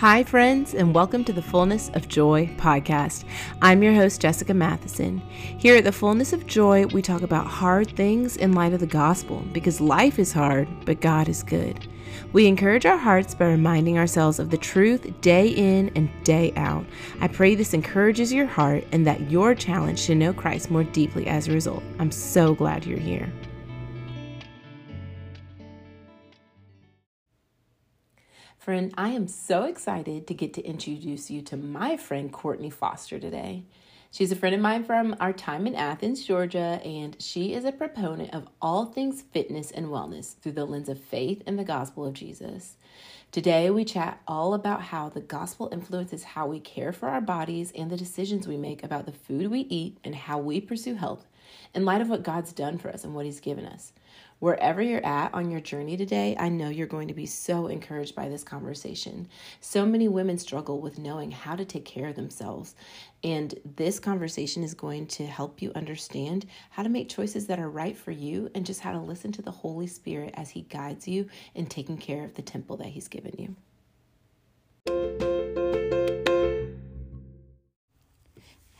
Hi, friends, and welcome to the Fullness of Joy podcast. I'm your host, Jessica Matheson. Here at the Fullness of Joy, we talk about hard things in light of the gospel because life is hard, but God is good. We encourage our hearts by reminding ourselves of the truth day in and day out. I pray this encourages your heart and that you're challenged to know Christ more deeply as a result. I'm so glad you're here. Friend, I am so excited to get to introduce you to my friend Courtney Foster today. She's a friend of mine from our time in Athens, Georgia, and she is a proponent of all things fitness and wellness through the lens of faith and the gospel of Jesus. Today, we chat all about how the gospel influences how we care for our bodies and the decisions we make about the food we eat and how we pursue health in light of what God's done for us and what He's given us. Wherever you're at on your journey today, I know you're going to be so encouraged by this conversation. So many women struggle with knowing how to take care of themselves. And this conversation is going to help you understand how to make choices that are right for you and just how to listen to the Holy Spirit as He guides you in taking care of the temple that He's given you.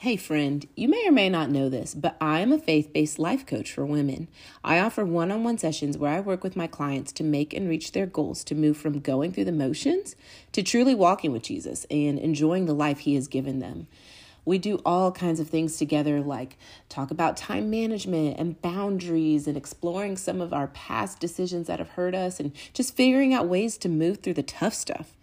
Hey, friend, you may or may not know this, but I am a faith based life coach for women. I offer one on one sessions where I work with my clients to make and reach their goals to move from going through the motions to truly walking with Jesus and enjoying the life He has given them. We do all kinds of things together, like talk about time management and boundaries and exploring some of our past decisions that have hurt us and just figuring out ways to move through the tough stuff.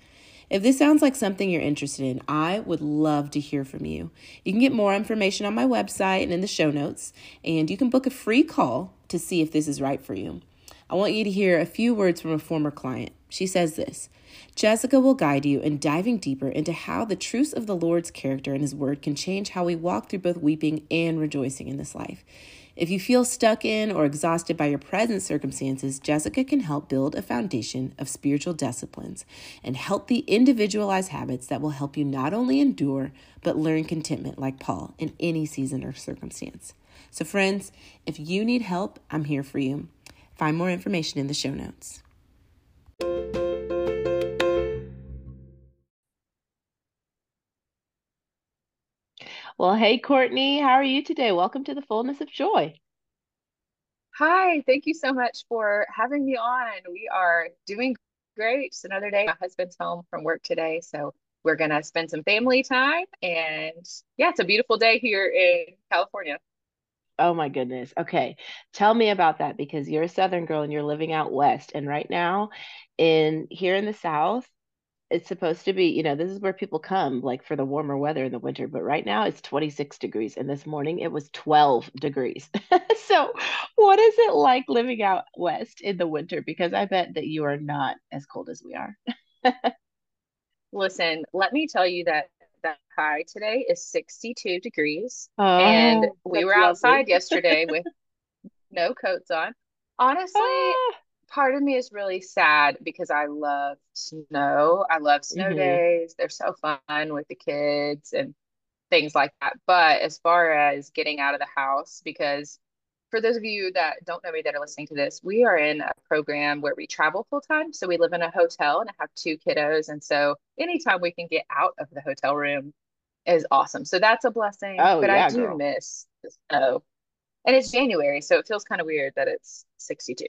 If this sounds like something you're interested in, I would love to hear from you. You can get more information on my website and in the show notes, and you can book a free call to see if this is right for you. I want you to hear a few words from a former client. She says this Jessica will guide you in diving deeper into how the truths of the Lord's character and His Word can change how we walk through both weeping and rejoicing in this life. If you feel stuck in or exhausted by your present circumstances, Jessica can help build a foundation of spiritual disciplines and healthy individualized habits that will help you not only endure, but learn contentment like Paul in any season or circumstance. So, friends, if you need help, I'm here for you. Find more information in the show notes. Well, hey, Courtney, how are you today? Welcome to the fullness of joy. Hi, thank you so much for having me on. We are doing great. It's another day. My husband's home from work today, so we're gonna spend some family time. And yeah, it's a beautiful day here in California. Oh my goodness. Okay. Tell me about that because you're a Southern girl and you're living out west. And right now, in here in the South, it's supposed to be, you know, this is where people come like for the warmer weather in the winter, but right now it's 26 degrees and this morning it was 12 degrees. so, what is it like living out west in the winter because I bet that you are not as cold as we are. Listen, let me tell you that the high today is 62 degrees and Oh, we that's were outside yesterday with no coats on. Honestly, Ah, part of me is really sad because I love snow. I love snow hmm days. They're so fun with the kids and things like that. But as far as getting out of the house, because for those of you that don't know me that are listening to this, we are in a program where we travel full time. So we live in a hotel and I have two kiddos. And so anytime we can get out of the hotel room is awesome. So that's a blessing. Oh But I do girl. miss the snow. And it's January, so it feels kind of weird that it's 62.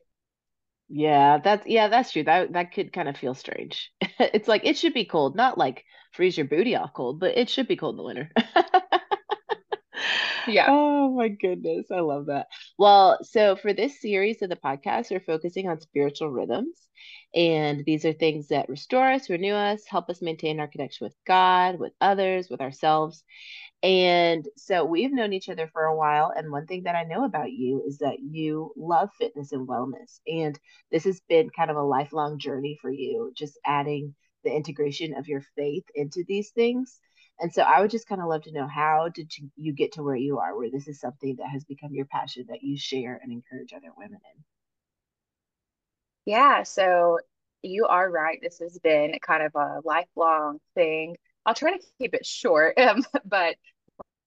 Yeah, that's yeah, that's true. That that could kind of feel strange. It's like it should be cold, not like freeze your booty off cold, but it should be cold in the winter. Yeah. Oh my goodness, I love that. Well, so for this series of the podcast, we're focusing on spiritual rhythms. And these are things that restore us, renew us, help us maintain our connection with God, with others, with ourselves. And so we've known each other for a while. And one thing that I know about you is that you love fitness and wellness. And this has been kind of a lifelong journey for you, just adding the integration of your faith into these things. And so I would just kind of love to know how did you, get to where you are, where this is something that has become your passion that you share and encourage other women in? Yeah. So you are right. This has been kind of a lifelong thing. I'll try to keep it short. Um, but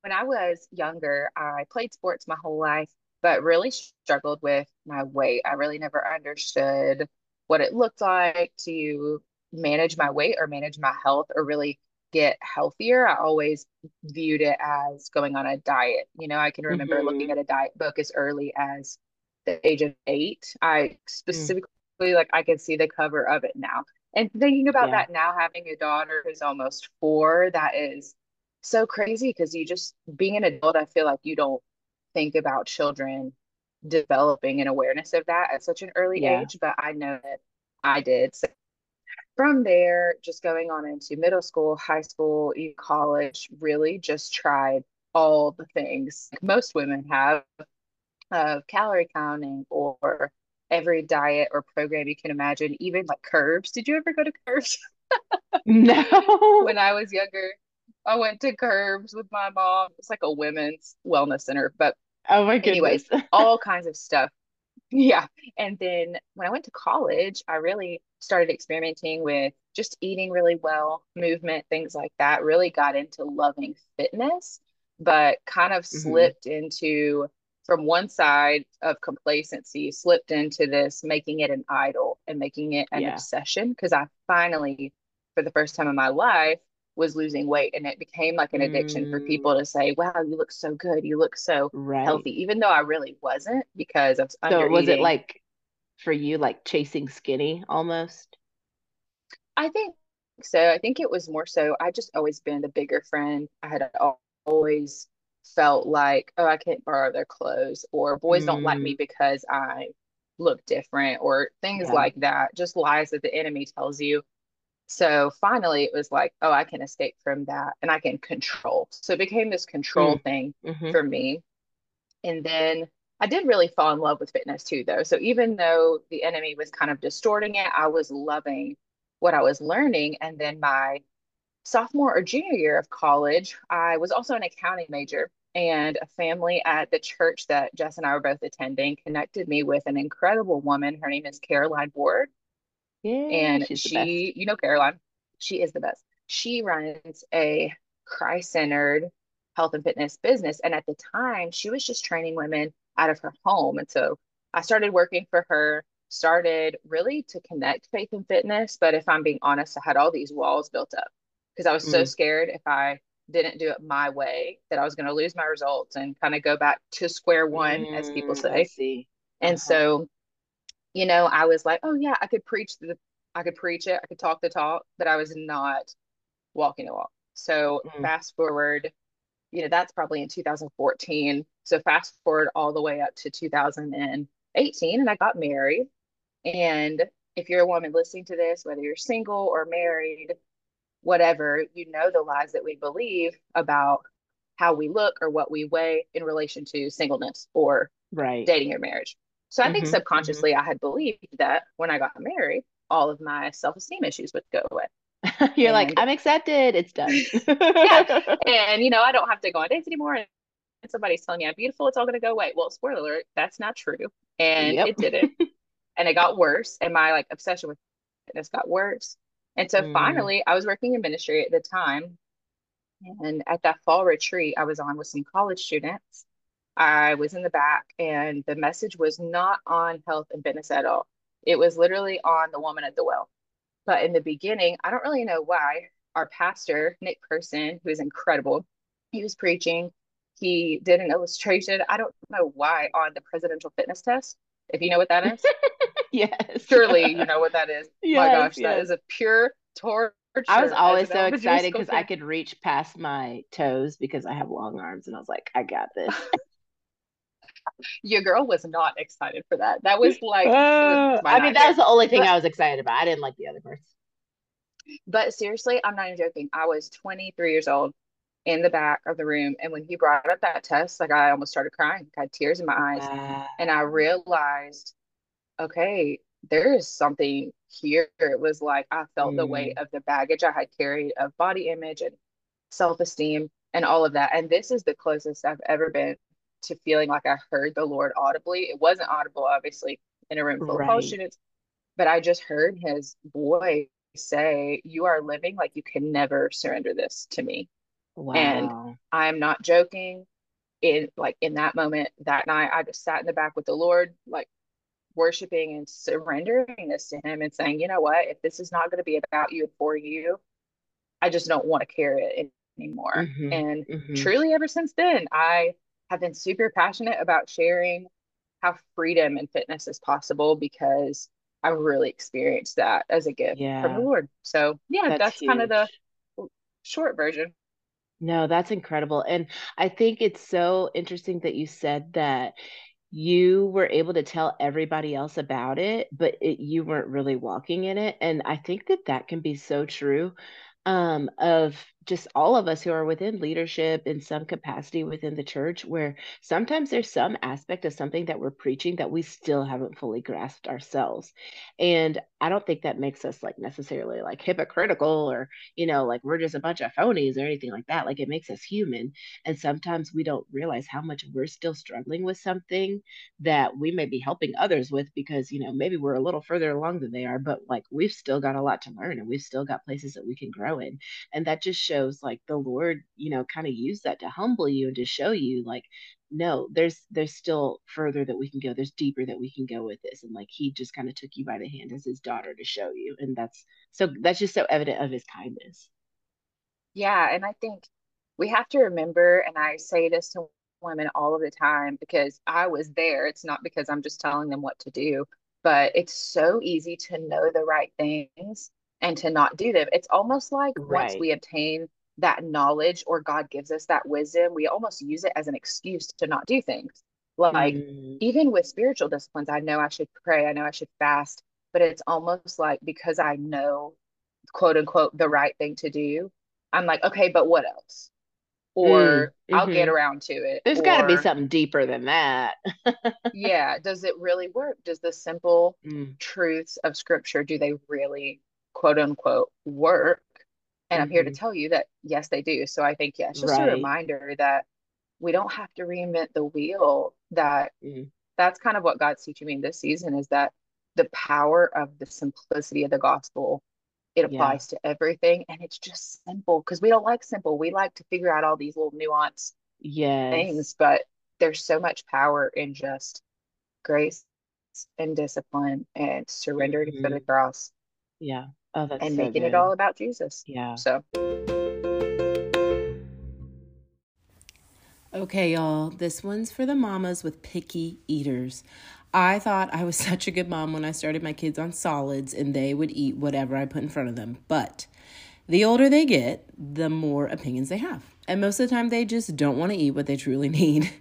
when I was younger, I played sports my whole life, but really struggled with my weight. I really never understood what it looked like to manage my weight or manage my health or really get healthier, I always viewed it as going on a diet. You know, I can remember mm-hmm. looking at a diet book as early as the age of eight. I mm. specifically mm. like I can see the cover of it now. And thinking about yeah. that now, having a daughter who's almost four, that is so crazy because you just being an adult, I feel like you don't think about children developing an awareness of that at such an early yeah. age, but I know that I did. So from there, just going on into middle school, high school, college, really just tried all the things most women have of calorie counting or every diet or program you can imagine, even like curves. Did you ever go to curves? no. when I was younger, I went to curves with my mom. It's like a women's wellness center, but oh my goodness. Anyways, all kinds of stuff. Yeah. And then when I went to college, I really started experimenting with just eating really well, movement, things like that. Really got into loving fitness, but kind of mm-hmm. slipped into from one side of complacency slipped into this making it an idol and making it an yeah. obsession because I finally, for the first time in my life, was losing weight and it became like an addiction mm. for people to say, "Wow, you look so good. You look so right. healthy," even though I really wasn't because of so was it like for you like chasing skinny almost? I think so. I think it was more so. I just always been the bigger friend. I had always felt like, oh, I can't borrow their clothes, or boys mm. don't like me mm. because I look different, or things yeah. like that. Just lies that the enemy tells you. So finally, it was like, oh, I can escape from that and I can control. So it became this control mm. thing mm-hmm. for me. And then I did really fall in love with fitness too, though. So even though the enemy was kind of distorting it, I was loving what I was learning. And then my sophomore or junior year of college, I was also an accounting major and a family at the church that Jess and I were both attending connected me with an incredible woman. Her name is Caroline Ward. Yeah, and she, you know, Caroline, she is the best. She runs a Christ centered health and fitness business. And at the time, she was just training women out of her home. And so I started working for her, started really to connect faith and fitness. But if I'm being honest, I had all these walls built up because I was mm. so scared if I didn't do it my way that I was going to lose my results and kind of go back to square one, mm, as people mm, say. I see. And uh-huh. so, you know, I was like, oh yeah, I could preach the, I could preach it, I could talk the talk, but I was not walking the walk. So mm. fast forward, you know, that's probably in 2014. So fast forward all the way up to 2018, and I got married. And if you're a woman listening to this, whether you're single or married, whatever, you know the lies that we believe about how we look or what we weigh in relation to singleness or right. dating or marriage. So I mm-hmm, think subconsciously mm-hmm. I had believed that when I got married, all of my self-esteem issues would go away. You're and, like, I'm accepted. It's done. yeah. And you know, I don't have to go on dates anymore. And somebody's telling me I'm beautiful, it's all gonna go away. Well, spoiler alert, that's not true. And yep. it didn't. and it got worse. And my like obsession with fitness got worse. And so mm. finally, I was working in ministry at the time. And at that fall retreat, I was on with some college students. I was in the back, and the message was not on health and fitness at all. It was literally on the woman at the well. But in the beginning, I don't really know why. Our pastor, Nick Person, who is incredible, he was preaching. He did an illustration. I don't know why on the presidential fitness test, if you know what that is. yes. Surely you know what that is. Yes, My gosh, yes. that is a pure torture. I was always so excited because I could reach past my toes because I have long arms, and I was like, I got this. Your girl was not excited for that. That was like, uh, was I mean, that was the only thing but, I was excited about. I didn't like the other parts. But seriously, I'm not even joking. I was 23 years old in the back of the room. And when he brought up that test, like I almost started crying. I had tears in my eyes. Uh, and I realized okay, there is something here. It was like I felt mm. the weight mm. of the baggage I had carried of body image and self esteem and all of that. And this is the closest I've ever been to feeling like I heard the Lord audibly. It wasn't audible, obviously, in a room full right. of students, but I just heard his voice say, You are living like you can never surrender this to me. Wow. And I'm not joking. In like in that moment that night, I just sat in the back with the Lord, like worshiping and surrendering this to him and saying, you know what, if this is not going to be about you and for you, I just don't want to carry it anymore. Mm-hmm. And Mm-hmm. truly, ever since then, I have been super passionate about sharing how freedom and fitness is possible because I really experienced that as a gift from the Yeah, Lord. So, yeah, that's that's kind of the short version. No, that's incredible. And I think it's so interesting that you said that you were able to tell everybody else about it, but it, you weren't really walking in it. And I think that that can be so true um, of just all of us who are within leadership in some capacity within the church, where sometimes there's some aspect of something that we're preaching that we still haven't fully grasped ourselves. And I don't think that makes us like necessarily like hypocritical or, you know, like we're just a bunch of phonies or anything like that. Like it makes us human. And sometimes we don't realize how much we're still struggling with something that we may be helping others with because, you know, maybe we're a little further along than they are, but like we've still got a lot to learn and we've still got places that we can grow in. And that just shows like the Lord, you know, kind of used that to humble you and to show you like, no, there's there's still further that we can go. There's deeper that we can go with this. And like he just kind of took you by the hand as his daughter to show you. And that's so that's just so evident of his kindness. Yeah, and I think we have to remember, and I say this to women all of the time because I was there. It's not because I'm just telling them what to do, but it's so easy to know the right things and to not do them. It's almost like once we obtain that knowledge or God gives us that wisdom, we almost use it as an excuse to not do things. Like Mm, even with spiritual disciplines, I know I should pray, I know I should fast, but it's almost like because I know quote unquote the right thing to do, I'm like, okay, but what else? Or I'll get hmm around to it. There's got to be something deeper than that. yeah, does it really work? Does the simple Mm, truths of scripture, do they really quote unquote work? And I'm here to hmm tell you that yes, they do. So I think, yeah, it's just a reminder that we don't have to reinvent the wheel, that Mm, that's kind of what God's teaching me this season is that the power of the simplicity of the gospel it yeah. applies to everything and it's just simple because we don't like simple we like to figure out all these little nuanced Yes. things but there's so much power in just grace and discipline and surrendering for the hmm cross Yeah. Oh, that's and so making it all about Jesus Yeah. so Okay, y'all, this one's for the mamas with picky eaters. I thought I was such a good mom when I started my kids on solids and they would eat whatever I put in front of them. But the older they get, the more opinions they have. And most of the time, they just don't want to eat what they truly need.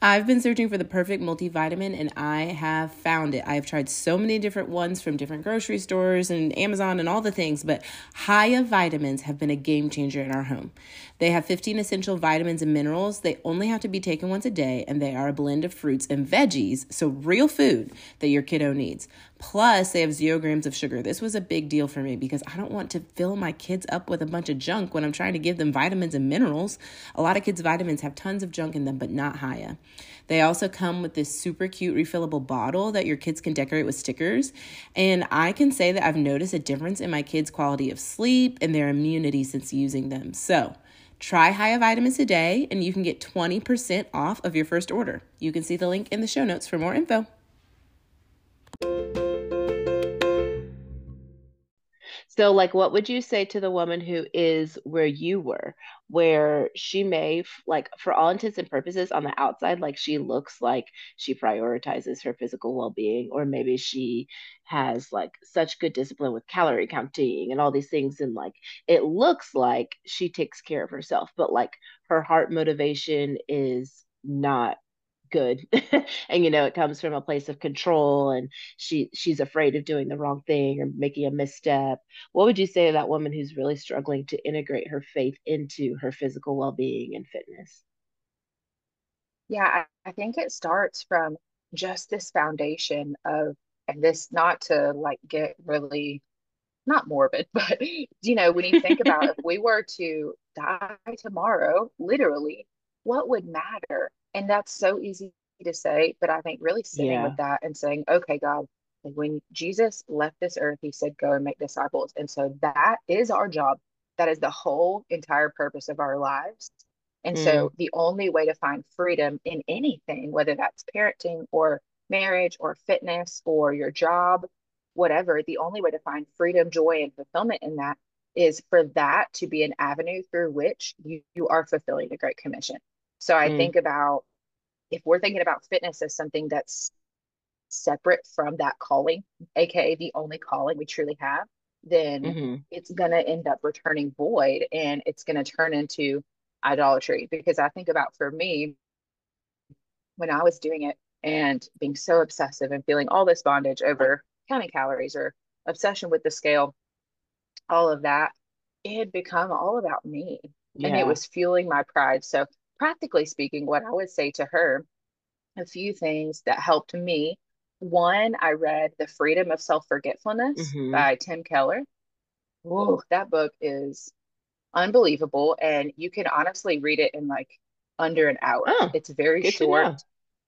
I've been searching for the perfect multivitamin and I have found it. I have tried so many different ones from different grocery stores and Amazon and all the things, but Hiya vitamins have been a game changer in our home. They have 15 essential vitamins and minerals. They only have to be taken once a day, and they are a blend of fruits and veggies, so real food that your kiddo needs. Plus, they have zero grams of sugar. This was a big deal for me because I don't want to fill my kids up with a bunch of junk when I'm trying to give them vitamins and minerals. A lot of kids' vitamins have tons of junk in them, but not Hiya. They also come with this super cute refillable bottle that your kids can decorate with stickers. And I can say that I've noticed a difference in my kids' quality of sleep and their immunity since using them. So, Try Hiya Vitamins today and you can get 20% off of your first order. You can see the link in the show notes for more info. So, like, what would you say to the woman who is where you were, where she may, like, for all intents and purposes, on the outside, like, she looks like she prioritizes her physical well being, or maybe she has, like, such good discipline with calorie counting and all these things. And, like, it looks like she takes care of herself, but, like, her heart motivation is not good. And you know it comes from a place of control and she she's afraid of doing the wrong thing or making a misstep. What would you say to that woman who's really struggling to integrate her faith into her physical well-being and fitness? Yeah I, I think it starts from just this foundation of and this not to like get really not morbid, but you know, when you think about if we were to die tomorrow, literally, what would matter? And that's so easy to say, but I think really sitting with that and saying, okay, God, when Jesus left this earth, he said, go and make disciples. And so that is our job. That is the whole entire purpose of our lives. And mm, so the only way to find freedom in anything, whether that's parenting or marriage or fitness or your job, whatever, the only way to find freedom, joy, and fulfillment in that is for that to be an avenue through which you, you are fulfilling the Great Commission. So I mm. think about if we're thinking about fitness as something that's separate from that calling, aka the only calling we truly have, then mm-hmm. it's going to end up returning void and it's going to turn into idolatry. Because I think about for me, when I was doing it and being so obsessive and feeling all this bondage over counting calories or obsession with the scale, all of that, it had become all about me yeah. and it was fueling my pride. So, practically speaking, what I would say to her, a few things that helped me. One, I read The Freedom of Self Forgetfulness mm-hmm. by Tim Keller. Whoa, that book is unbelievable. And you can honestly read it in like under an hour. Oh, it's very short.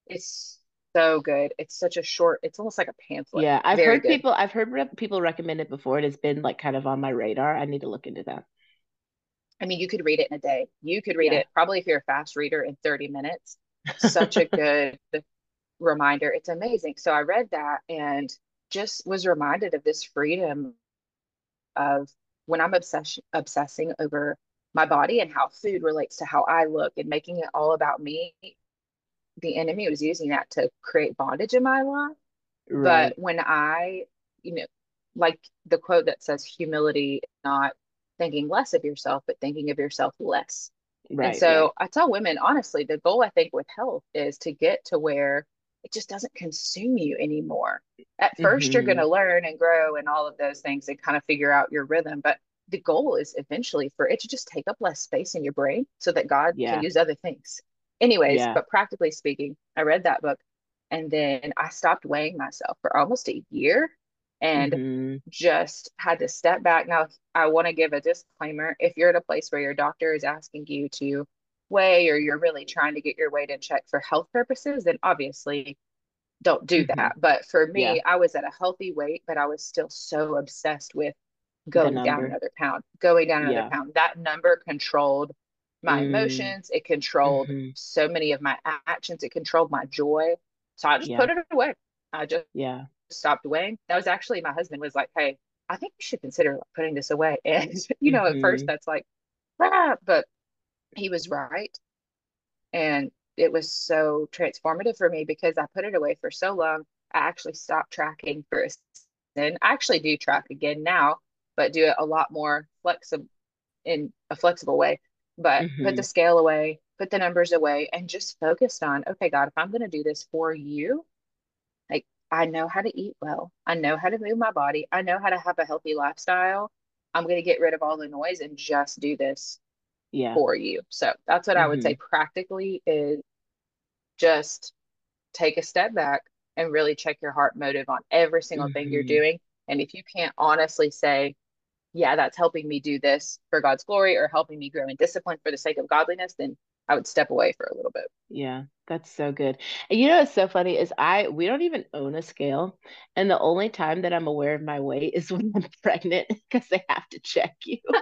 It's so good. It's such a short. It's almost like a pamphlet. Yeah, I've Very heard good. people. I've heard re- people recommend it before. It has been like kind of on my radar. I need to look into that. I mean, you could read it in a day. You could read yeah. it probably if you're a fast reader in 30 minutes. Such a good reminder. It's amazing. So I read that and just was reminded of this freedom of when I'm obsess- obsessing over my body and how food relates to how I look and making it all about me the enemy was using that to create bondage in my life. Right. But when I, you know, like the quote that says humility, not thinking less of yourself, but thinking of yourself less. Right. And so right. I tell women, honestly, the goal I think with health is to get to where it just doesn't consume you anymore. At 1st you mm-hmm. you're going to learn and grow and all of those things and kind of figure out your rhythm. But the goal is eventually for it to just take up less space in your brain so that God yeah. can use other things. Anyways, yeah. but practically speaking, I read that book and then I stopped weighing myself for almost a year and mm-hmm. just had to step back. Now, I want to give a disclaimer. If you're at a place where your doctor is asking you to weigh or you're really trying to get your weight in check for health purposes, then obviously don't do mm-hmm. that. But for me, yeah. I was at a healthy weight, but I was still so obsessed with going down another pound, going down another yeah. pound. That number controlled my mm. emotions. It controlled mm-hmm. so many of my actions. It controlled my joy. So I just yeah. put it away. I just yeah stopped weighing. That was actually my husband was like, "Hey, I think you should consider putting this away." And you know, mm-hmm. at first mm-hmm. that's like, ah, but he was right, and it was so transformative for me because I put it away for so long. I actually stopped tracking for a and I actually do track again now, but do it a lot more flexible in a flexible way but mm-hmm. put the scale away, put the numbers away, and just focused on, okay, God, if I'm going to do this for you, I know how to eat well, I know how to move my body, I know how to have a healthy lifestyle. I'm going to get rid of all the noise and just do this yeah. for you. So that's what mm-hmm. I would say mm-hmm. practically is just take a step back and really check your heart motive on every single mm-hmm. thing you're mm-hmm. doing. And if you can't honestly say, yeah, that's helping me do this for God's glory or helping me grow in discipline for the sake of godliness, then I would step away for a little bit. Yeah, that's so good. And you know what's so funny is I we don't even own a scale. And the only time that I'm aware of my weight is when I'm pregnant because they have to check you.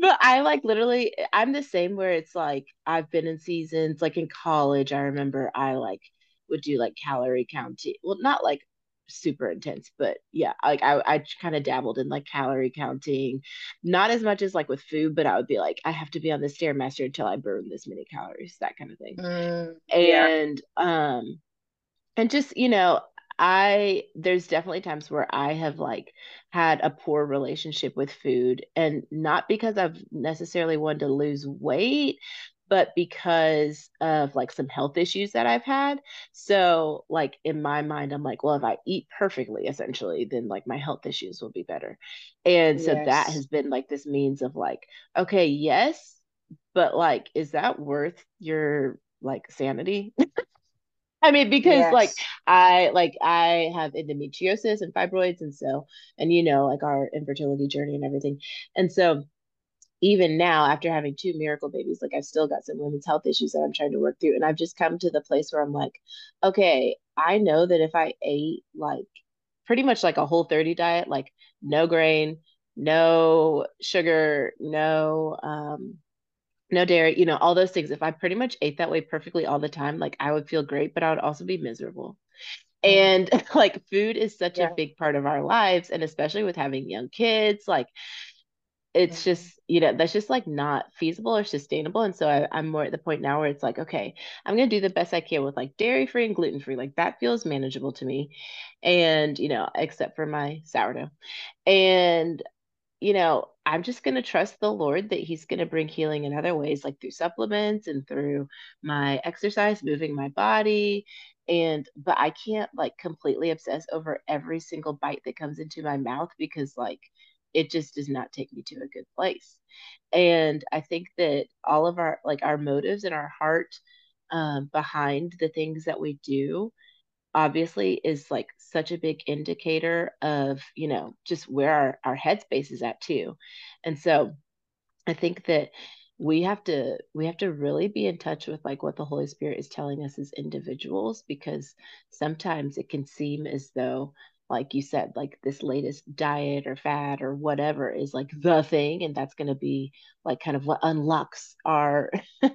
but I like literally I'm the same where it's like I've been in seasons like in college, I remember I like would do like calorie counting. Well, not like super intense but yeah like i, I kind of dabbled in like calorie counting not as much as like with food but i would be like i have to be on the stairmaster until i burn this many calories that kind of thing mm, and yeah. um and just you know I there's definitely times where I have like had a poor relationship with food and not because I've necessarily wanted to lose weight, but because of like some health issues that I've had. So, like in my mind, I'm like, well, if I eat perfectly, essentially, then like my health issues will be better. And so yes. that has been like this means of like, okay, yes, but like, is that worth your like sanity? I mean, because yes. like I like I have endometriosis and fibroids, and so and you know like our infertility journey and everything, and so even now after having two miracle babies like i've still got some women's health issues that i'm trying to work through and i've just come to the place where i'm like okay i know that if i ate like pretty much like a whole 30 diet like no grain no sugar no um no dairy, you know, all those things. If I pretty much ate that way perfectly all the time, like I would feel great, but I would also be miserable. And like food is such a big part of our lives, and especially with having young kids, like it's Mhm. just, you know, that's just like not feasible or sustainable. And so I, I'm more at the point now where it's like, okay, I'm gonna do the best I can with like dairy free and gluten free. Like that feels manageable to me. And, you know, except for my sourdough. And you know, I'm just going to trust the Lord that He's going to bring healing in other ways, like through supplements and through my exercise, moving my body. And, but I can't like completely obsess over every single bite that comes into my mouth because, like, it just does not take me to a good place. And I think that all of our, like, our motives and our heart um, behind the things that we do obviously is like such a big indicator of, you know, just where our, our headspace is at too. And so I think that we have to we have to really be in touch with like what the Holy Spirit is telling us as individuals because sometimes it can seem as though like you said like this latest diet or fad or whatever is like the thing and that's going to be like kind of what unlocks our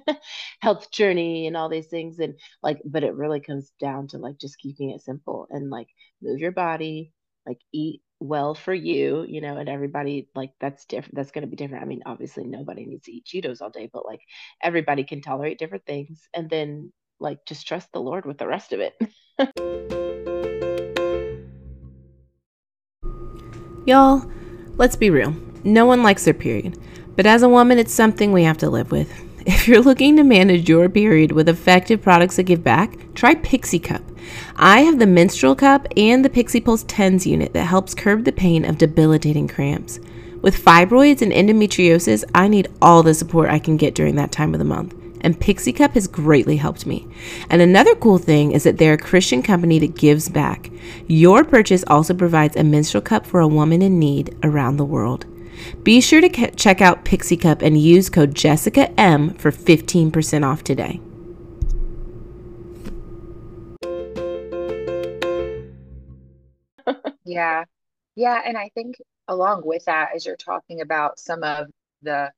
health journey and all these things and like but it really comes down to like just keeping it simple and like move your body like eat well for you, you know, and everybody like that's different. That's going to be different. I mean, obviously nobody needs to eat Cheetos all day, but like everybody can tolerate different things and then like just trust the Lord with the rest of it. Y'all, let's be real. No one likes their period, but as a woman, it's something we have to live with. If you're looking to manage your period with effective products that give back, try Pixie Cup. I have the menstrual cup and the Pixie Pulse TENS unit that helps curb the pain of debilitating cramps. With fibroids and endometriosis, I need all the support I can get during that time of the month, and Pixie Cup has greatly helped me. And another cool thing is that they're a Christian company that gives back. Your purchase also provides a menstrual cup for a woman in need around the world. Be sure to check out Pixie Cup and use code Jessica M for 15% off today. Yeah. Yeah. And I think along with that, as you're talking about some of the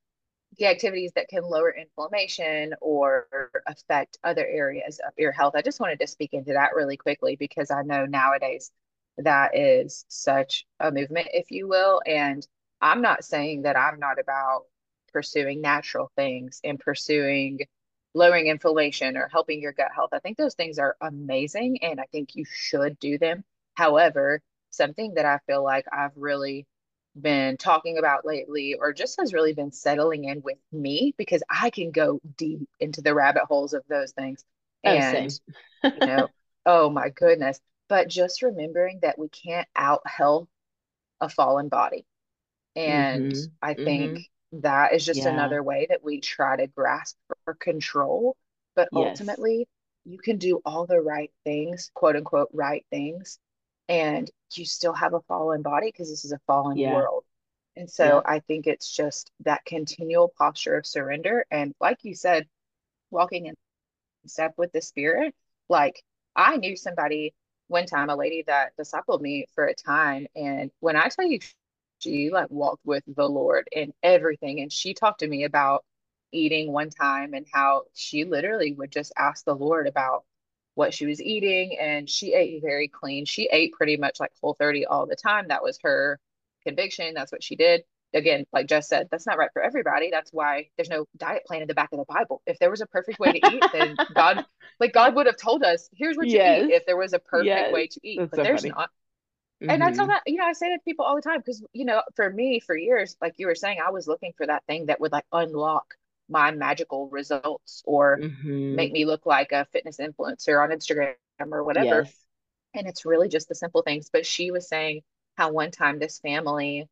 the activities that can lower inflammation or affect other areas of your health. I just wanted to speak into that really quickly because I know nowadays that is such a movement, if you will. And I'm not saying that I'm not about pursuing natural things and pursuing lowering inflammation or helping your gut health. I think those things are amazing and I think you should do them. However, something that I feel like I've really been talking about lately or just has really been settling in with me because I can go deep into the rabbit holes of those things. oh, And, you know, oh my goodness. But just remembering that we can't out health a fallen body. And mhm. I think Mhm. that is just Yeah. another way that we try to grasp or control. But Yes. ultimately, you can do all the right things, quote unquote, right things, and you still have a fallen body because this is a fallen Yeah. world. And so Yep. I think it's just that continual posture of surrender. And like you said, walking in step with the spirit. Like I knew somebody one time, a lady that discipled me for a time. And when I tell you, she like walked with the Lord in everything. And she talked to me about eating one time and how she literally would just ask the Lord about what she was eating. And she ate very clean. She ate pretty much like whole 30 all the time. That was her conviction. That's what she did again, like Jess said, that's not right for everybody. That's why there's no diet plan in the back of the Bible. If there was a perfect way to eat, then God, like God would have told us, here's what you eat if there was a perfect Yes. way to eat, That's but so there's funny. not. And I tell mm-hmm. that, you know, I say that to people all the time because, you know, for me, for years, like you were saying, I was looking for that thing that would like unlock my magical results or make Mhm. me look like a fitness influencer on Instagram or whatever. Yes. And it's really just the simple things. But she was saying how one time this family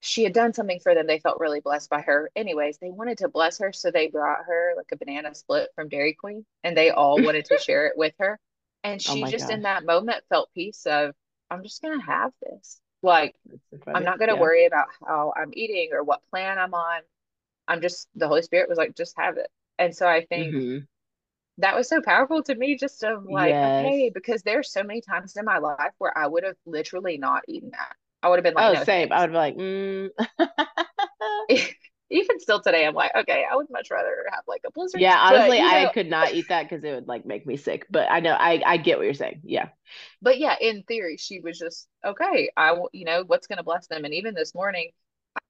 she had done something for them. They felt really blessed by her. Anyways, they wanted to bless her, so they brought her like a banana split from Dairy Queen, and they all wanted to share it with her. And oh she my just in that moment felt peace of, I'm just gonna have this. Like, I'm not gonna Yeah. worry about how I'm eating or what plan I'm on. I'm just the Holy Spirit was like, just have it. And so I think Mhm. that was so powerful to me, just of like, Yes. okay, because there's so many times in my life where I would have literally not eaten that. I would have been like, Oh, no, same. I thanks would be like, mm. even still today, I'm like, okay, I would much rather have like a blizzard. Yeah, honestly, but, I know, could not eat that because it would like make me sick. But I know I I get what you're saying. Yeah. But yeah, in theory, she was just okay. I will, you know, what's going to bless them. And even this morning,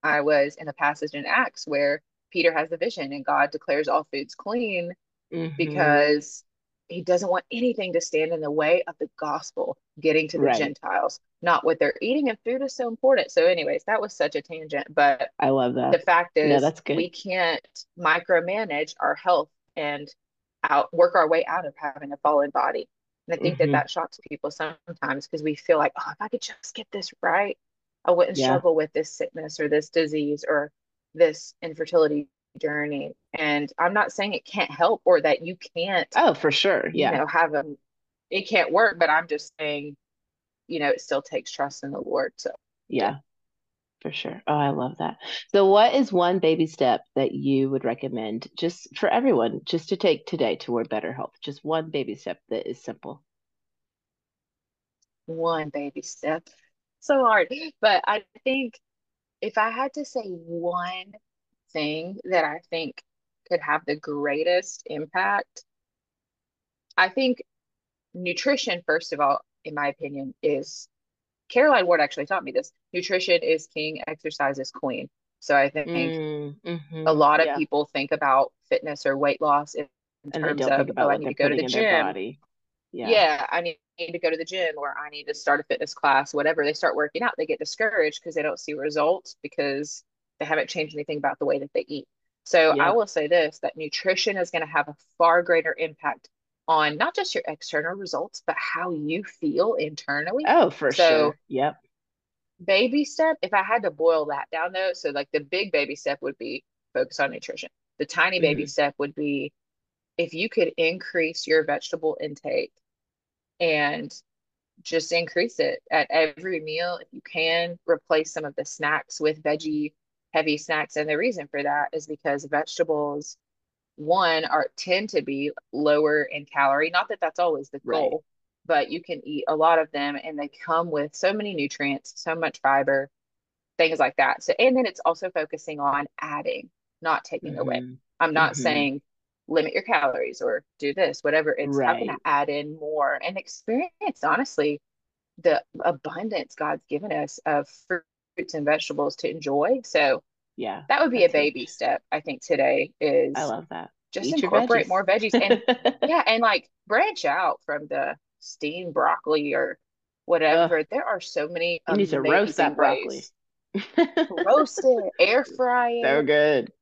I was in the passage in Acts where Peter has the vision and God declares all foods clean mm-hmm. because he doesn't want anything to stand in the way of the gospel getting to the right. Gentiles, not what they're eating. And food is so important. So, anyways, that was such a tangent. But I love that. The fact is, no, that's good. we can't micromanage our health and out work our way out of having a fallen body. And I think mm-hmm. that that shocks people sometimes because we feel like, oh, if I could just get this right, I wouldn't yeah. struggle with this sickness or this disease or this infertility journey. And I'm not saying it can't help or that you can't. Oh, for sure. Yeah. You know, have a, it can't work, but I'm just saying, you know, it still takes trust in the Lord. So, yeah, for sure. Oh, I love that. So, what is one baby step that you would recommend just for everyone just to take today toward better health? Just one baby step that is simple. One baby step. So hard. But I think if I had to say one thing that I think could have the greatest impact, I think nutrition, first of all, in my opinion, is Caroline Ward actually taught me this. Nutrition is king, exercise is queen. So I think mm, mm-hmm, a lot of yeah. people think about fitness or weight loss in, in terms of, oh, I need to go to the gym. Yeah. yeah, I need to go to the gym or I need to start a fitness class, whatever. They start working out, they get discouraged because they don't see results because they haven't changed anything about the way that they eat. So yeah. I will say this that nutrition is going to have a far greater impact on not just your external results, but how you feel internally. Oh, for so, sure. Yep. Baby step, if I had to boil that down though, so like the big baby step would be focus on nutrition. The tiny mm-hmm. baby step would be if you could increase your vegetable intake and just increase it at every meal if you can replace some of the snacks with veggie heavy snacks. And the reason for that is because vegetables, one, are tend to be lower in calorie. Not that that's always the goal, right. but you can eat a lot of them and they come with so many nutrients, so much fiber, things like that. So, and then it's also focusing on adding, not taking mm-hmm. away. I'm not mm-hmm. saying limit your calories or do this, whatever. It's right. going to add in more and experience, honestly, the abundance God's given us of fruits and vegetables to enjoy. So yeah, that would be a baby it. step. I think today is I love that. Just Eat incorporate more veggies and yeah, and like branch out from the steamed broccoli or whatever. Ugh. There are so many. You need to roast that broccoli. roast it, air fry it. So good.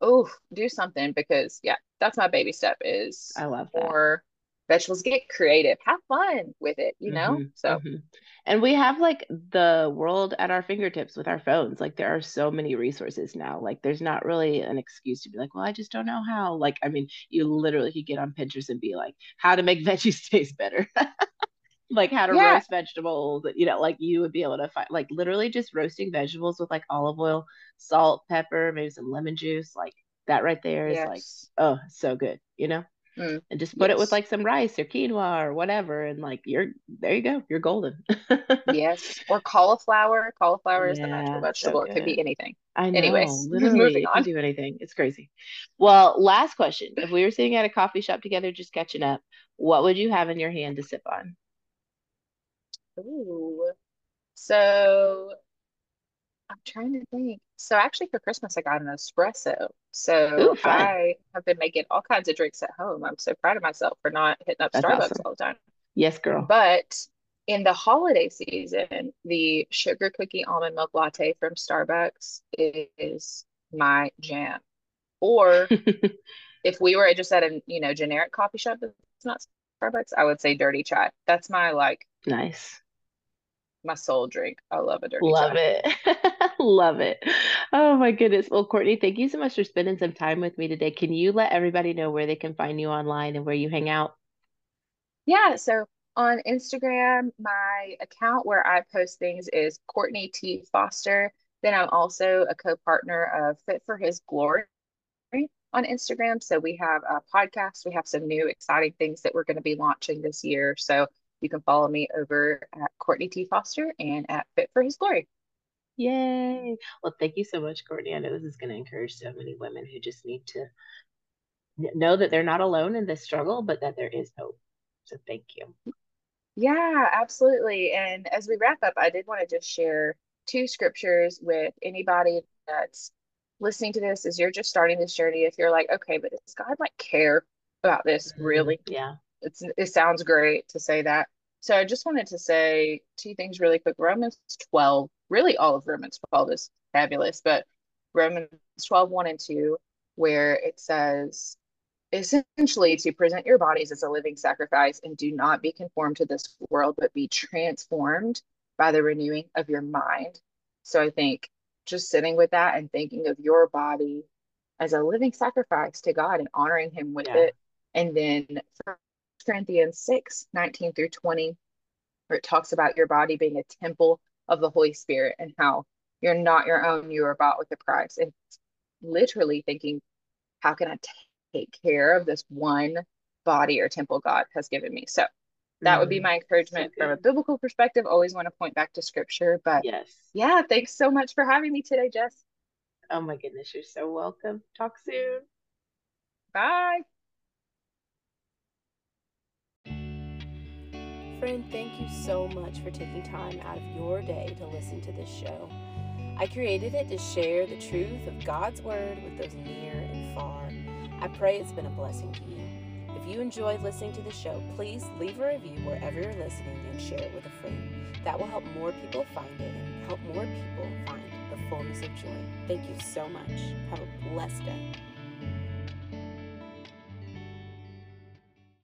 Oh, do something because yeah, that's my baby step. Is I love that. more vegetables. Get creative, have fun with it. You know, mm-hmm, so. Mm-hmm and we have like the world at our fingertips with our phones like there are so many resources now like there's not really an excuse to be like well i just don't know how like i mean you literally could get on pinterest and be like how to make veggies taste better like how to yeah. roast vegetables you know like you would be able to find like literally just roasting vegetables with like olive oil salt pepper maybe some lemon juice like that right there is yes. like oh so good you know? Mm, and just put yes. it with like some rice or quinoa or whatever and like you're there you go you're golden. Yes. Or cauliflower. Cauliflower is yeah, the natural vegetable so it could be anything. I know anyways literally on. do anything. It's crazy. Well last question. If we were sitting at a coffee shop together just catching up what would you have in your hand to sip on Ooh. so I'm trying to think. So actually for Christmas I got an espresso. So Ooh, I have been making all kinds of drinks at home. I'm so proud of myself for not hitting up That's Starbucks awesome. all the time. Yes, girl. But in the holiday season, the sugar cookie almond milk latte from Starbucks is my jam. Or if we were just at a you know generic coffee shop that's not Starbucks, I would say dirty chai. That's my like nice my soul drink. I love a dirty Love chai. it. love it. Oh my goodness. Well, Courtney, thank you so much for spending some time with me today. Can you let everybody know where they can find you online and where you hang out? Yeah, so on Instagram, my account where I post things is Courtney T. Foster. Then I'm also a co-partner of Fit for His Glory on Instagram. So we have a podcast. We have some new exciting things that we're going to be launching this year. So you can follow me over at Courtney T. Foster and at Fit for His Glory. Yay. Well, thank you so much, Courtney. I know this is going to encourage so many women who just need to know that they're not alone in this struggle, but that there is hope. So thank you. Yeah, absolutely. And as we wrap up, I did want to just share two scriptures with anybody that's listening to this as you're just starting this journey. If you're like, okay, but does God like care about this Mm-hmm. really? Yeah. It's it sounds great to say that. So I just wanted to say two things really quick. Romans 12, really all of Romans 12 is fabulous, but Romans 12, 1 and 2, where it says, essentially to present your bodies as a living sacrifice and do not be conformed to this world, but be transformed by the renewing of your mind. So I think just sitting with that and thinking of your body as a living sacrifice to God and honoring Him with Yeah. it. And then Corinthians 6 19 through 20, where it talks about your body being a temple of the Holy Spirit and how you're not your own, you are bought with a price. And literally thinking, how can I take care of this one body or temple God has given me? So that would be Mhm. my encouragement from a biblical perspective. Always want to point back to scripture. But Yes. yeah, thanks so much for having me today, Jess. Oh my goodness, you're so welcome. Talk soon. Bye. Friend, thank you so much for taking time out of your day to listen to this show. I created it to share the truth of God's Word with those near and far. I pray it's been a blessing to you. If you enjoyed listening to the show, please leave a review wherever you're listening and share it with a friend. That will help more people find it and help more people find the fullness of joy. Thank you so much. Have a blessed day.